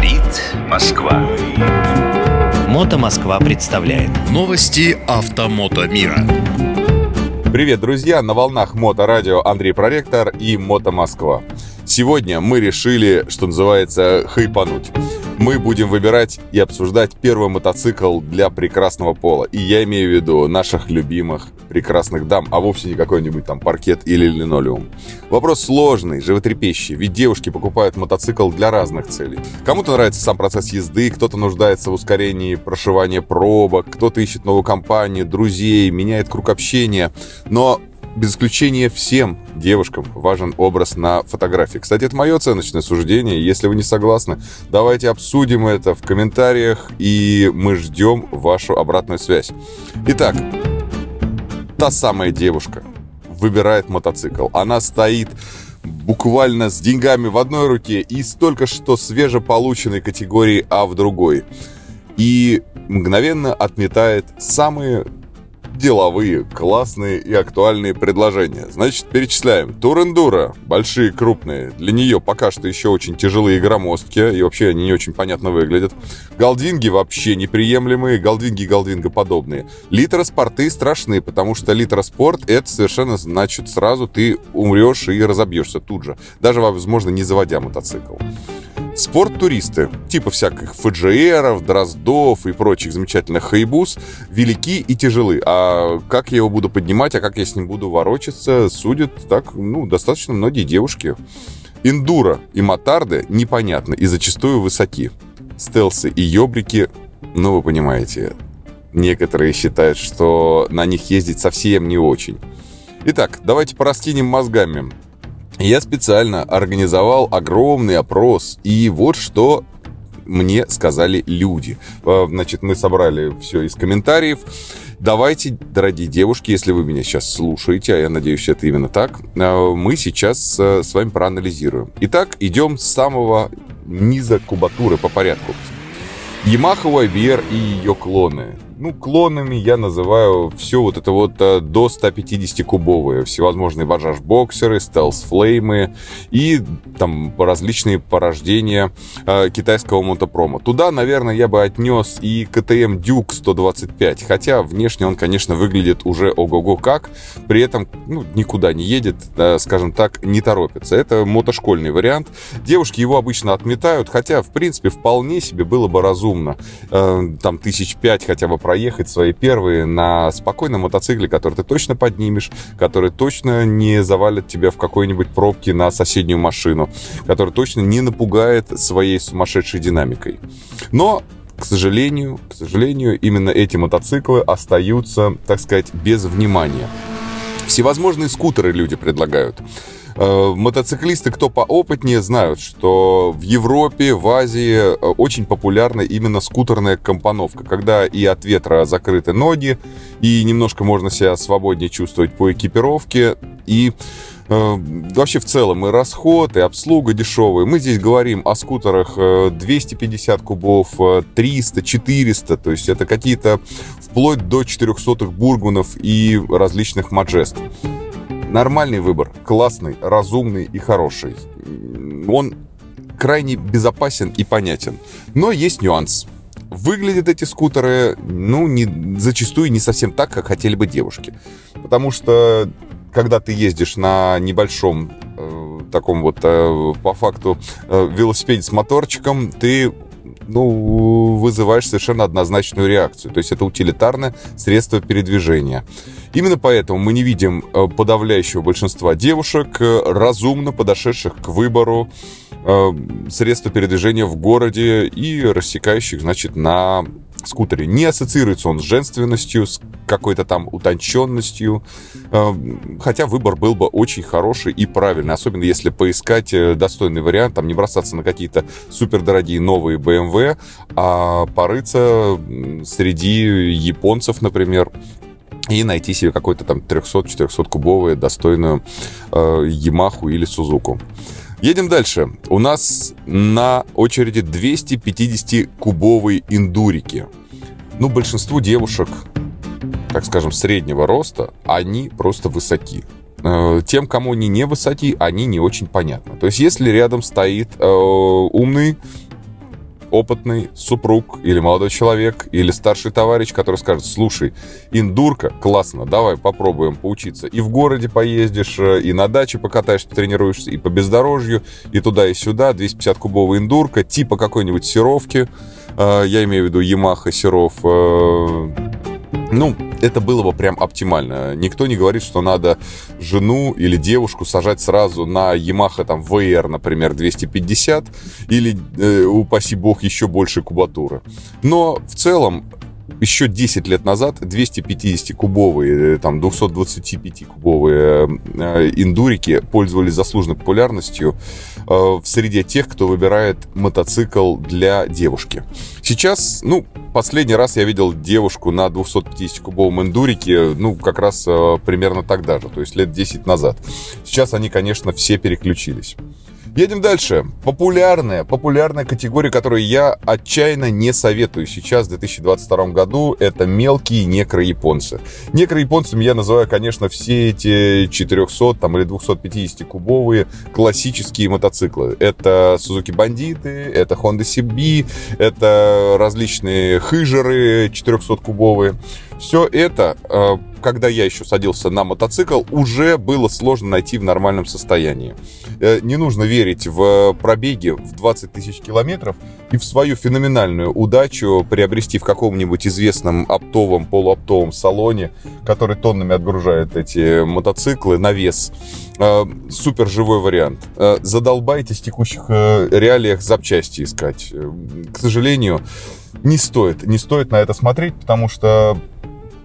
Говорит Москва. Мото Москва представляет Новости автомото мира. Привет, друзья! На волнах Моторадио Андрей Проректор и Мото Москва. Сегодня мы решили, что называется, хайпануть. Мы будем выбирать и обсуждать первый мотоцикл для прекрасного пола. И я имею в виду наших любимых прекрасных дам, а вовсе не какой-нибудь там паркет или линолеум. Вопрос сложный, животрепещущий, ведь девушки покупают мотоцикл для разных целей. Кому-то нравится сам процесс езды, кто-то нуждается в ускорении прошивания пробок, кто-то ищет новую компанию, друзей, меняет круг общения. Но без исключения всем девушкам важен образ на фотографии. Кстати, это мое оценочное суждение. Если вы не согласны, давайте обсудим это в комментариях, и мы ждем вашу обратную связь. Итак, та самая девушка выбирает мотоцикл. Она стоит буквально с деньгами в одной руке и столько что свежеполученной категории А в другой. И мгновенно отметает самые деловые, классные и актуальные предложения. Значит, перечисляем. Тур-эндуро, большие, крупные. Для нее пока что еще очень тяжелые и громоздкие, и вообще они не очень понятно выглядят. Галдвинги вообще неприемлемые, галдвинги и галдвингоподобные. Литроспорты страшны, потому что литроспорт это совершенно значит сразу ты умрешь и разобьешься тут же. Даже, возможно, не заводя мотоцикл. Спорт-туристы, типа всяких ФДЖРов, Дроздов и прочих замечательных хайбус, велики и тяжелы. А как я его буду поднимать, а как я с ним буду ворочаться, судят так, ну, достаточно многие девушки. Индура и мотарды непонятны и зачастую высоки. Стелсы и ёбрики, ну, вы понимаете, некоторые считают, что на них ездить совсем не очень. Итак, давайте пораскинем мозгами. Я специально организовал огромный опрос, и вот что мне сказали люди. Э, значит, мы собрали все из комментариев. Давайте, дорогие девушки, если вы меня сейчас слушаете, а я надеюсь, это именно так, э, мы сейчас э, с вами проанализируем. Итак, идем с самого низа кубатуры по порядку. Yamaha YBR и ее клоны ну, клонами я называю все вот это вот э, до 150 кубовые. Всевозможные бажаж-боксеры, стелс-флеймы и там различные порождения э, китайского мотопрома. Туда, наверное, я бы отнес и КТМ Duke 125, хотя внешне он, конечно, выглядит уже ого-го как, при этом ну, никуда не едет, э, скажем так, не торопится. Это мотошкольный вариант. Девушки его обычно отметают, хотя, в принципе, вполне себе было бы разумно. Э, там тысяч пять хотя бы проехать свои первые на спокойном мотоцикле, который ты точно поднимешь, который точно не завалит тебя в какой-нибудь пробке на соседнюю машину, который точно не напугает своей сумасшедшей динамикой. Но к сожалению, к сожалению, именно эти мотоциклы остаются, так сказать, без внимания. Всевозможные скутеры люди предлагают. Э, мотоциклисты, кто поопытнее, знают, что в Европе, в Азии э, очень популярна именно скутерная компоновка, когда и от ветра закрыты ноги, и немножко можно себя свободнее чувствовать по экипировке, и э, вообще в целом и расход, и обслуга дешевая. Мы здесь говорим о скутерах 250 кубов, 300, 400, то есть это какие-то вплоть до 400-х бургунов и различных маджест нормальный выбор, классный, разумный и хороший. Он крайне безопасен и понятен. Но есть нюанс. Выглядят эти скутеры, ну, не, зачастую не совсем так, как хотели бы девушки. Потому что, когда ты ездишь на небольшом э, таком вот, э, по факту, э, велосипеде с моторчиком, ты ну, вызываешь совершенно однозначную реакцию. То есть это утилитарное средство передвижения. Именно поэтому мы не видим э, подавляющего большинства девушек, э, разумно подошедших к выбору э, средства передвижения в городе и рассекающих, значит, на скутере. Не ассоциируется он с женственностью, с какой-то там утонченностью, хотя выбор был бы очень хороший и правильный, особенно если поискать достойный вариант, там не бросаться на какие-то супердорогие новые BMW, а порыться среди японцев, например, и найти себе какой-то там 300-400 кубовый достойную э, Yamaha или Сузуку. Едем дальше. У нас на очереди 250-кубовые индурики. Ну, большинству девушек, так скажем, среднего роста, они просто высоки. Э, тем, кому они не высоки, они не очень понятны. То есть, если рядом стоит э, умный опытный супруг или молодой человек или старший товарищ, который скажет, слушай, индурка, классно, давай попробуем поучиться. И в городе поездишь, э, и на даче покатаешься, потренируешься, и по бездорожью, и туда, и сюда, 250-кубовая индурка, типа какой-нибудь серовки, э, я имею в виду Yamaha серов, ну, это было бы прям оптимально. Никто не говорит, что надо жену или девушку сажать сразу на Yamaha там VR, например, 250 или, э, упаси бог, еще больше кубатуры. Но в целом еще 10 лет назад 250-кубовые, э, там 225-кубовые э, индурики пользовались заслуженной популярностью э, в среде тех, кто выбирает мотоцикл для девушки. Сейчас, ну, последний раз я видел девушку на 250-кубовом эндурике, ну, как раз примерно тогда же, то есть лет 10 назад. Сейчас они, конечно, все переключились. Едем дальше. Популярная, популярная категория, которую я отчаянно не советую сейчас, в 2022 году, это мелкие некрояпонцы. Некрояпонцами я называю, конечно, все эти 400 там, или 250 кубовые классические мотоциклы. Это Suzuki Бандиты, это Honda CB, это различные хыжеры 400 кубовые. Все это, э, когда я еще садился на мотоцикл, уже было сложно найти в нормальном состоянии. Э, не нужно верить в пробеги в 20 тысяч километров и в свою феноменальную удачу приобрести в каком-нибудь известном оптовом, полуоптовом салоне, который тоннами отгружает эти мотоциклы на вес. Э, супер живой вариант. Задолбайтесь в текущих реалиях запчасти искать. К сожалению, не стоит, не стоит на это смотреть, потому что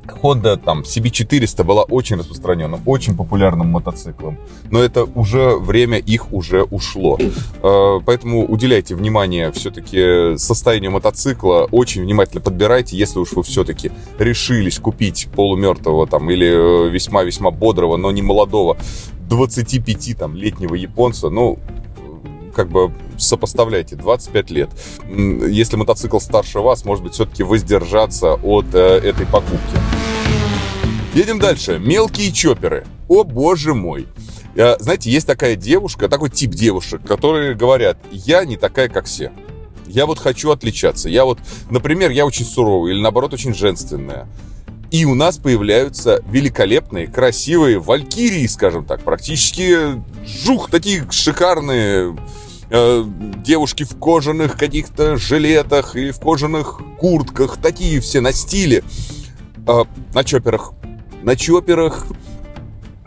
Honda там CB400 была очень распространенным, очень популярным мотоциклом, но это уже время их уже ушло. Э, поэтому уделяйте внимание все-таки состоянию мотоцикла, очень внимательно подбирайте, если уж вы все-таки решились купить полумертвого там или весьма-весьма бодрого, но не молодого 25 там летнего японца, ну как бы сопоставляйте 25 лет. Если мотоцикл старше вас, может быть, все-таки воздержаться от э, этой покупки. Едем дальше. Мелкие чоперы. О боже мой. Э, знаете, есть такая девушка, такой тип девушек, которые говорят, я не такая, как все. Я вот хочу отличаться. Я вот, например, я очень суровая или наоборот очень женственная. И у нас появляются великолепные, красивые валькирии, скажем так, практически жух, такие шикарные э, девушки в кожаных каких-то жилетах и в кожаных куртках, такие все на стиле, э, на чоперах. На чоперах,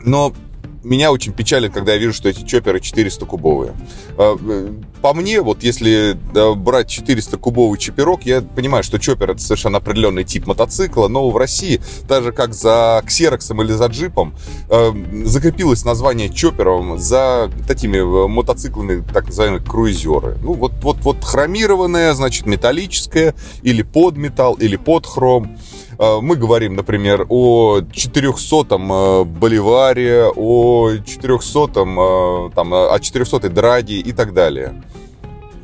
но меня очень печалит, когда я вижу, что эти чоперы 400-кубовые. А, э, по мне, вот если брать 400-кубовый чоперок, я понимаю, что чопер это совершенно определенный тип мотоцикла, но в России, так как за ксероксом или за джипом, э, закрепилось название чопером за такими э, мотоциклами, так называемые круизеры. Ну, вот, вот, вот хромированное, значит, металлическое, или под металл, или под хром. А, мы говорим, например, о 400-м э, Боливаре, о 400-м, э, там, о 400-й Драге и так далее.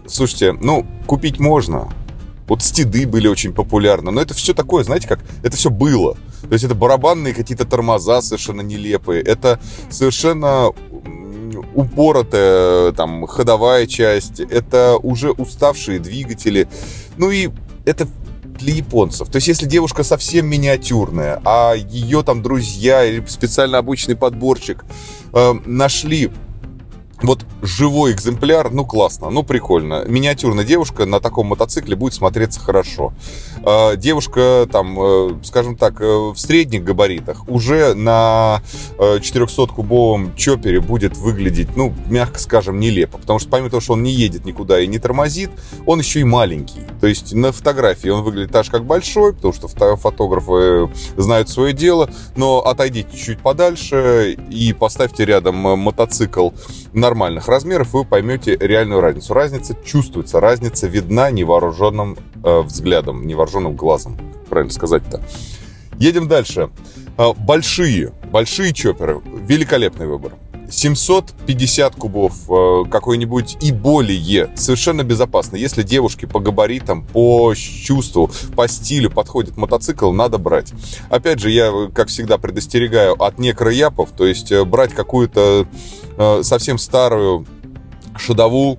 Слушайте, ну, купить можно. Вот стиды были очень популярны. Но это все такое, знаете как? Это все было. То есть это барабанные какие-то тормоза совершенно нелепые. Это совершенно упоротая там ходовая часть. Это уже уставшие двигатели. Ну и это для японцев. То есть, если девушка совсем миниатюрная, а ее там друзья или специально обычный подборчик э, нашли вот живой экземпляр, ну классно, ну прикольно. Миниатюрная девушка на таком мотоцикле будет смотреться хорошо. А, девушка там, э, скажем так, э, в средних габаритах уже на 400-кубовом э, чопере будет выглядеть, ну, мягко скажем, нелепо. Потому что помимо того, что он не едет никуда и не тормозит, он еще и маленький. То есть на фотографии он выглядит так же, как большой, потому что фотографы знают свое дело, но отойдите чуть подальше и поставьте рядом мотоцикл нормальных размеров, вы поймете реальную разницу. Разница чувствуется, разница видна невооруженным э, взглядом, невооруженным глазом, правильно сказать-то. Едем дальше. Э, большие, большие чоперы, великолепный выбор. 750 кубов э, какой-нибудь и более совершенно безопасно. Если девушке по габаритам, по чувству, по стилю подходит мотоцикл, надо брать. Опять же, я, как всегда, предостерегаю от некрояпов, то есть э, брать какую-то э, совсем старую шедову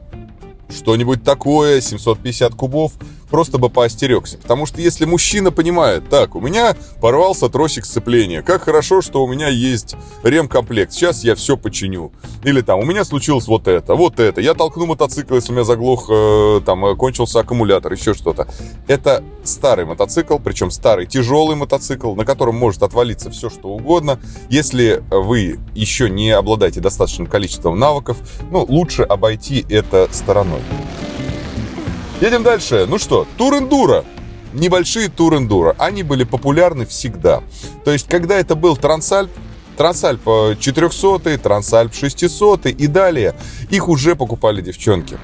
что-нибудь такое, 750 кубов, просто бы поостерегся. Потому что если мужчина понимает, так, у меня порвался тросик сцепления, как хорошо, что у меня есть ремкомплект, сейчас я все починю. Или там, у меня случилось вот это, вот это, я толкну мотоцикл, если у меня заглох, э, там, э, кончился аккумулятор, еще что-то. Это старый мотоцикл, причем старый тяжелый мотоцикл, на котором может отвалиться все, что угодно. Если вы еще не обладаете достаточным количеством навыков, ну, лучше обойти это стороной. Едем дальше. Ну что, тур-эндуро. Небольшие тур-эндуро. Они были популярны всегда. То есть, когда это был Трансальп, Трансальп 400, Трансальп 600 и далее, их уже покупали девчонки.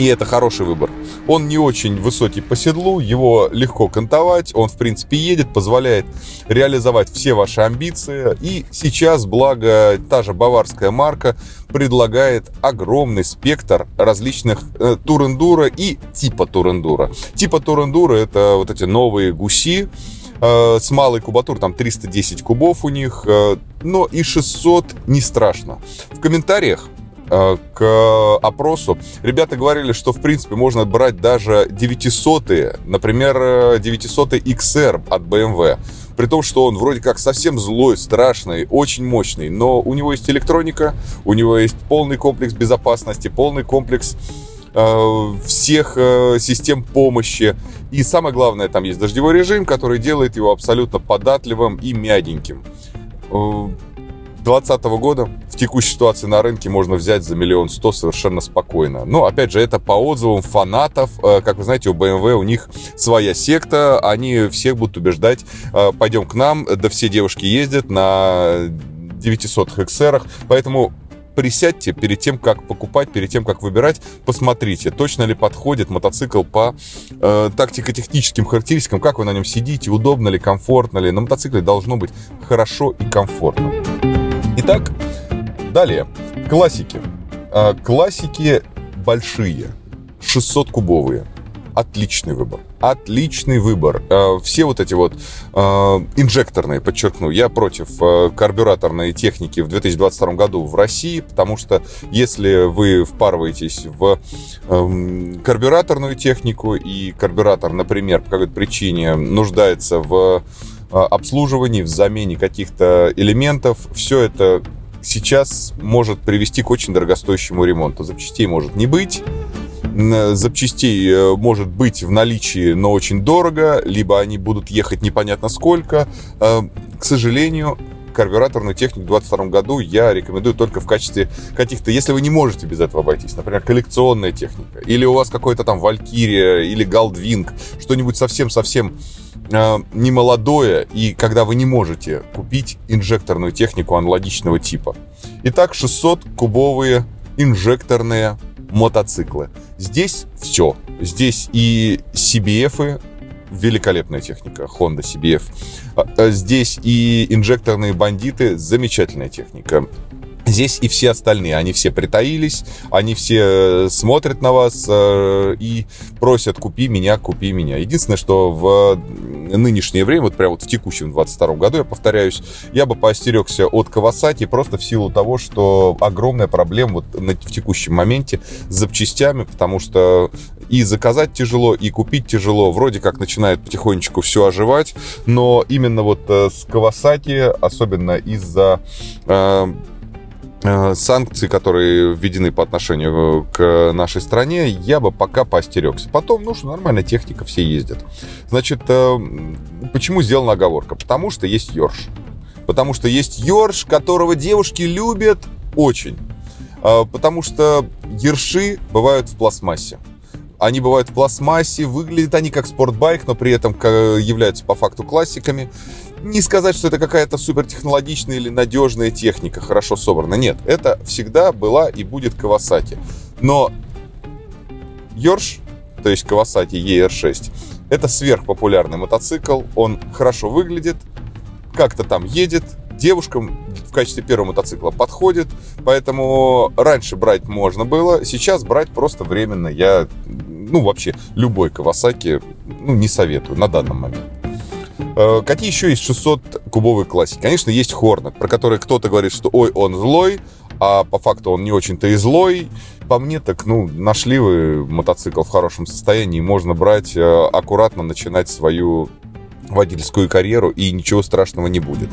И это хороший выбор. Он не очень высокий по седлу, его легко кантовать, он в принципе едет, позволяет реализовать все ваши амбиции. И сейчас, благо, та же баварская марка предлагает огромный спектр различных э, турендура и типа турендура. Типа турендура это вот эти новые гуси, э, с малой кубатур, там 310 кубов у них, э, но и 600 не страшно. В комментариях к опросу, ребята говорили, что в принципе можно брать даже 900 например, 900 XR от BMW. При том, что он вроде как совсем злой, страшный, очень мощный. Но у него есть электроника, у него есть полный комплекс безопасности, полный комплекс э, всех э, систем помощи. И самое главное, там есть дождевой режим, который делает его абсолютно податливым и мягеньким. 2020 года в текущей ситуации на рынке можно взять за миллион сто совершенно спокойно. Но, опять же, это по отзывам фанатов. Э, как вы знаете, у BMW у них своя секта. Они всех будут убеждать, э, пойдем к нам. Да все девушки ездят на 900 XR. Поэтому присядьте перед тем, как покупать, перед тем, как выбирать, посмотрите, точно ли подходит мотоцикл по э, тактико-техническим характеристикам, как вы на нем сидите, удобно ли, комфортно ли. На мотоцикле должно быть хорошо и комфортно. Итак, далее. Классики. А, классики большие, 600-кубовые. Отличный выбор. Отличный выбор. А, все вот эти вот а, инжекторные, подчеркну, я против карбюраторной техники в 2022 году в России, потому что если вы впарываетесь в эм, карбюраторную технику, и карбюратор, например, по какой-то причине нуждается в обслуживании, в замене каких-то элементов. Все это сейчас может привести к очень дорогостоящему ремонту. Запчастей может не быть, запчастей э, может быть в наличии, но очень дорого, либо они будут ехать непонятно сколько. А, к сожалению, карбюраторную технику в 2022 году я рекомендую только в качестве каких-то, если вы не можете без этого обойтись, например, коллекционная техника, или у вас какой-то там Валькирия, или Галдвинг, что-нибудь совсем-совсем э, не молодое, и когда вы не можете купить инжекторную технику аналогичного типа. Итак, 600-кубовые инжекторные мотоциклы. Здесь все. Здесь и CBF, великолепная техника Honda CBF. А, а здесь и инжекторные бандиты, замечательная техника. Здесь и все остальные, они все притаились, они все э, смотрят на вас э, и просят «купи меня, купи меня». Единственное, что в нынешнее время, вот прямо вот в текущем 22 году, я повторяюсь, я бы поостерегся от Kawasaki просто в силу того, что огромная проблема вот в текущем моменте с запчастями, потому что и заказать тяжело, и купить тяжело. Вроде как начинает потихонечку все оживать, но именно вот э, с Kawasaki, особенно из-за Э, санкции, которые введены по отношению э, к нашей стране, я бы пока поостерегся. Потом, ну что, нормальная техника, все ездят. Значит, э, почему сделана оговорка? Потому что есть Йорш. Потому что есть Йорш, которого девушки любят очень. Потому что ерши бывают в пластмассе. Они бывают в пластмассе, выглядят они как спортбайк, но при этом являются по факту классиками не сказать, что это какая-то супертехнологичная или надежная техника, хорошо собрана. Нет, это всегда была и будет Kawasaki. Но Йорш, то есть Kawasaki ER6, это сверхпопулярный мотоцикл, он хорошо выглядит, как-то там едет, девушкам в качестве первого мотоцикла подходит, поэтому раньше брать можно было, сейчас брать просто временно. Я, ну, вообще, любой Kawasaki, ну, не советую на данном моменте. Э, какие еще есть 600 кубовые классики? Конечно, есть Хорнет, про который кто-то говорит, что ой, он злой, а по факту он не очень-то и злой. По мне, так, ну, нашли вы мотоцикл в хорошем состоянии, можно брать, э, аккуратно начинать свою водительскую карьеру, и ничего страшного не будет.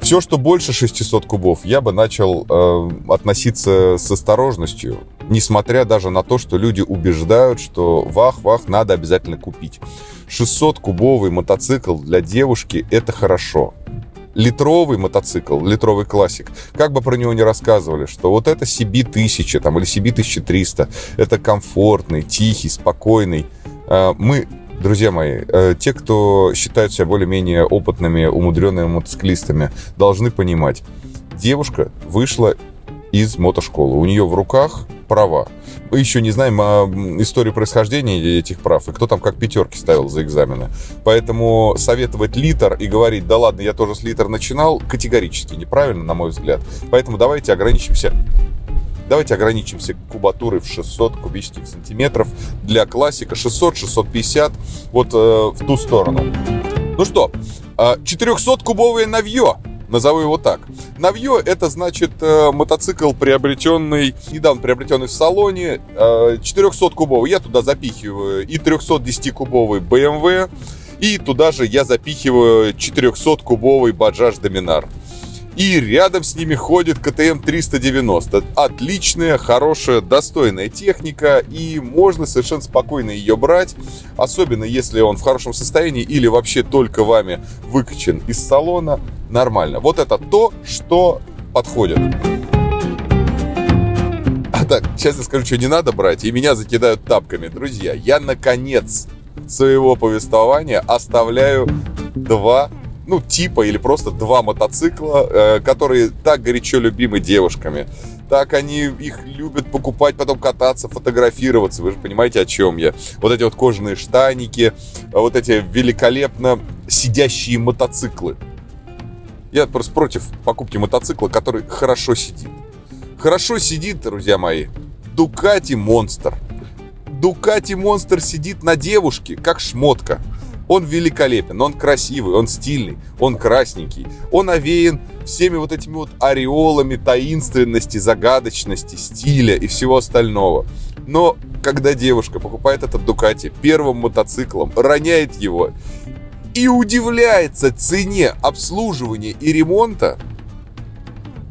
Все, что больше 600 кубов, я бы начал э, относиться с осторожностью, несмотря даже на то, что люди убеждают, что вах-вах надо обязательно купить. 600-кубовый мотоцикл для девушки – это хорошо. Литровый мотоцикл, литровый классик, как бы про него не рассказывали, что вот это CB1000 там, или CB1300, это комфортный, тихий, спокойный. Э, мы друзья мои, э, те, кто считают себя более-менее опытными, умудренными мотоциклистами, должны понимать, девушка вышла из мотошколы. У нее в руках права. Еще не знаем о истории происхождения этих прав и кто там как пятерки ставил за экзамены. Поэтому советовать литр и говорить, да ладно, я тоже с литр начинал, категорически неправильно, на мой взгляд. Поэтому давайте ограничимся Давайте ограничимся кубатурой в 600 кубических сантиметров. Для классика 600-650 вот э, в ту сторону. Ну что, 400-кубовое э, навье назову его так. Навье это значит э, мотоцикл, приобретенный, недавно приобретенный в салоне, э, 400-кубовый. Я туда запихиваю и 310-кубовый BMW, и туда же я запихиваю 400-кубовый Bajaj Dominar. И рядом с ними ходит КТМ 390. Отличная, хорошая, достойная техника. И можно совершенно спокойно ее брать. Особенно если он в хорошем состоянии или вообще только вами выкачан из салона. Нормально. Вот это то, что подходит. А так, честно скажу, что не надо брать. И меня закидают тапками. Друзья, я наконец своего повествования оставляю два ну, типа или просто два мотоцикла, э, которые так горячо любимы девушками. Так они их любят покупать, потом кататься, фотографироваться. Вы же понимаете, о чем я. Вот эти вот кожаные штаники, вот эти великолепно сидящие мотоциклы. Я просто против покупки мотоцикла, который хорошо сидит. Хорошо сидит, друзья мои, Дукати Монстр. Дукати Монстр сидит на девушке, как шмотка. Он великолепен, он красивый, он стильный, он красненький. Он овеян всеми вот этими вот ореолами таинственности, загадочности, стиля и всего остального. Но когда девушка покупает этот Дукати первым мотоциклом, роняет его и удивляется цене обслуживания и ремонта,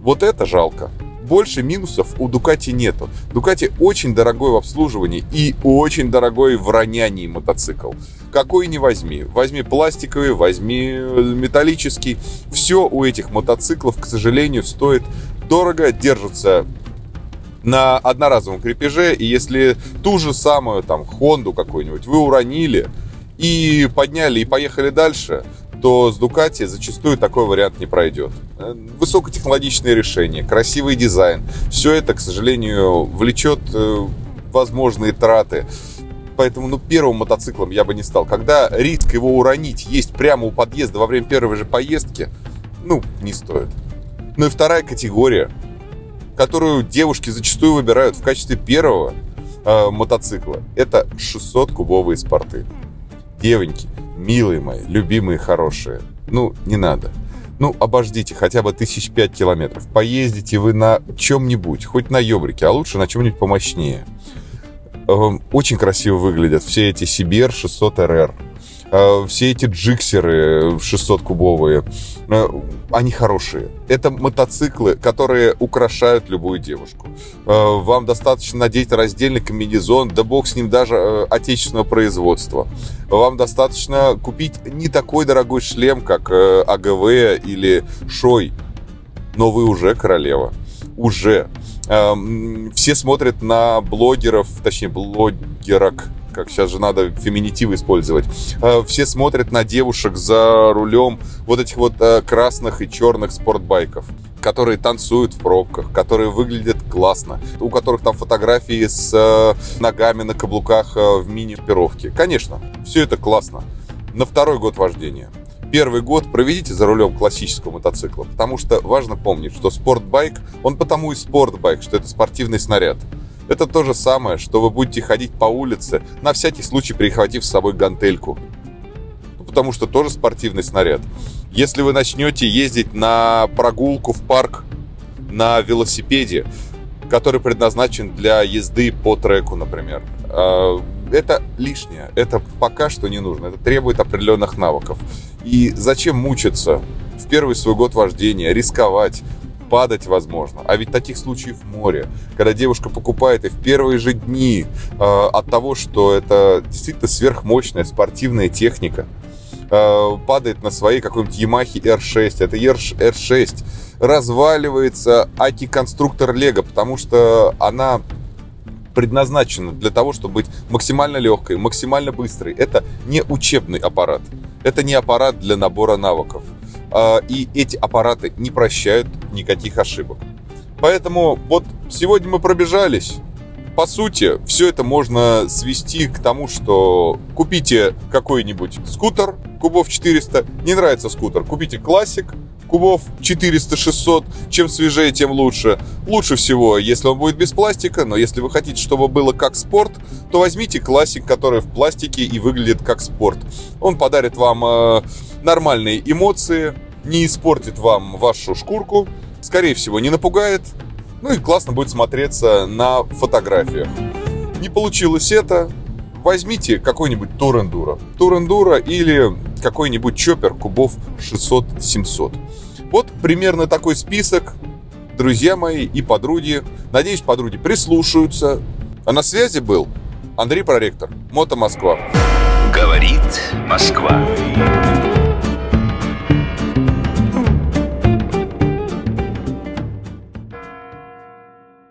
вот это жалко больше минусов у Дукати нету. Дукати очень дорогой в обслуживании и очень дорогой в ронянии мотоцикл. Какой не возьми. Возьми пластиковый, возьми металлический. Все у этих мотоциклов, к сожалению, стоит дорого, держится на одноразовом крепеже, и если ту же самую там Хонду какую-нибудь вы уронили и подняли и поехали дальше, то с Дукати зачастую такой вариант не пройдет. Э, высокотехнологичное решение, красивый дизайн. Все это, к сожалению, влечет э, возможные траты. Поэтому, ну, первым мотоциклом я бы не стал. Когда риск его уронить есть прямо у подъезда во время первой же поездки, ну, не стоит. Ну и вторая категория, которую девушки зачастую выбирают в качестве первого э, мотоцикла, это 600-кубовые спорты. Девоньки, милые мои, любимые, хорошие, ну, не надо. Ну, обождите хотя бы тысяч пять километров. Поездите вы на чем-нибудь, хоть на ёбрике, а лучше на чем-нибудь помощнее. Эм, очень красиво выглядят все эти CBR 600 RR. Э, все эти джиксеры 600-кубовые, э, они хорошие. Это мотоциклы, которые украшают любую девушку. Э, вам достаточно надеть раздельный комбинезон, да бог с ним даже отечественного производства. Вам достаточно купить не такой дорогой шлем, как АГВ или Шой, но вы уже королева. Уже. Эм, все смотрят на блогеров, точнее блогерок, как сейчас же надо феминитивы использовать. Э, все смотрят на девушек за рулем вот этих вот э, красных и черных спортбайков которые танцуют в пробках, которые выглядят классно, у которых там фотографии с э, ногами на каблуках в мини-пировке. Конечно, все это классно. На второй год вождения. Первый год проведите за рулем классического мотоцикла, потому что важно помнить, что спортбайк, он потому и спортбайк, что это спортивный снаряд. Это то же самое, что вы будете ходить по улице, на всякий случай прихватив с собой гантельку. Ну, потому что тоже спортивный снаряд. Если вы начнете ездить на прогулку в парк на велосипеде, который предназначен для езды по треку, например. А, это лишнее, это пока что не нужно, это требует определенных навыков. И зачем мучиться в первый свой год вождения, рисковать, падать возможно. А ведь таких случаев море. Когда девушка покупает и в первые же дни э, от того, что это действительно сверхмощная спортивная техника, э, падает на своей какой-нибудь Yamaha R6, это R6, разваливается аки-конструктор Лего, потому что она предназначена для того, чтобы быть максимально легкой, максимально быстрой. Это не учебный аппарат. Это не аппарат для набора навыков. А, и эти аппараты не прощают никаких ошибок. Поэтому вот сегодня мы пробежались. По сути, все это можно свести к тому, что купите какой-нибудь скутер кубов 400. Не нравится скутер, купите классик кубов 400-600. Чем свежее, тем лучше. Лучше всего, если он будет без пластика, но если вы хотите, чтобы было как спорт, то возьмите классик, который в пластике и выглядит как спорт. Он подарит вам э, нормальные эмоции, не испортит вам вашу шкурку, скорее всего, не напугает, ну и классно будет смотреться на фотографиях. Не получилось это, возьмите какой-нибудь тур-эндуро. Тур-эндуро или какой-нибудь чоппер кубов 600-700. Вот примерно такой список, друзья мои и подруги. Надеюсь, подруги прислушаются. А на связи был Андрей Проректор, Мото Москва. Говорит Москва.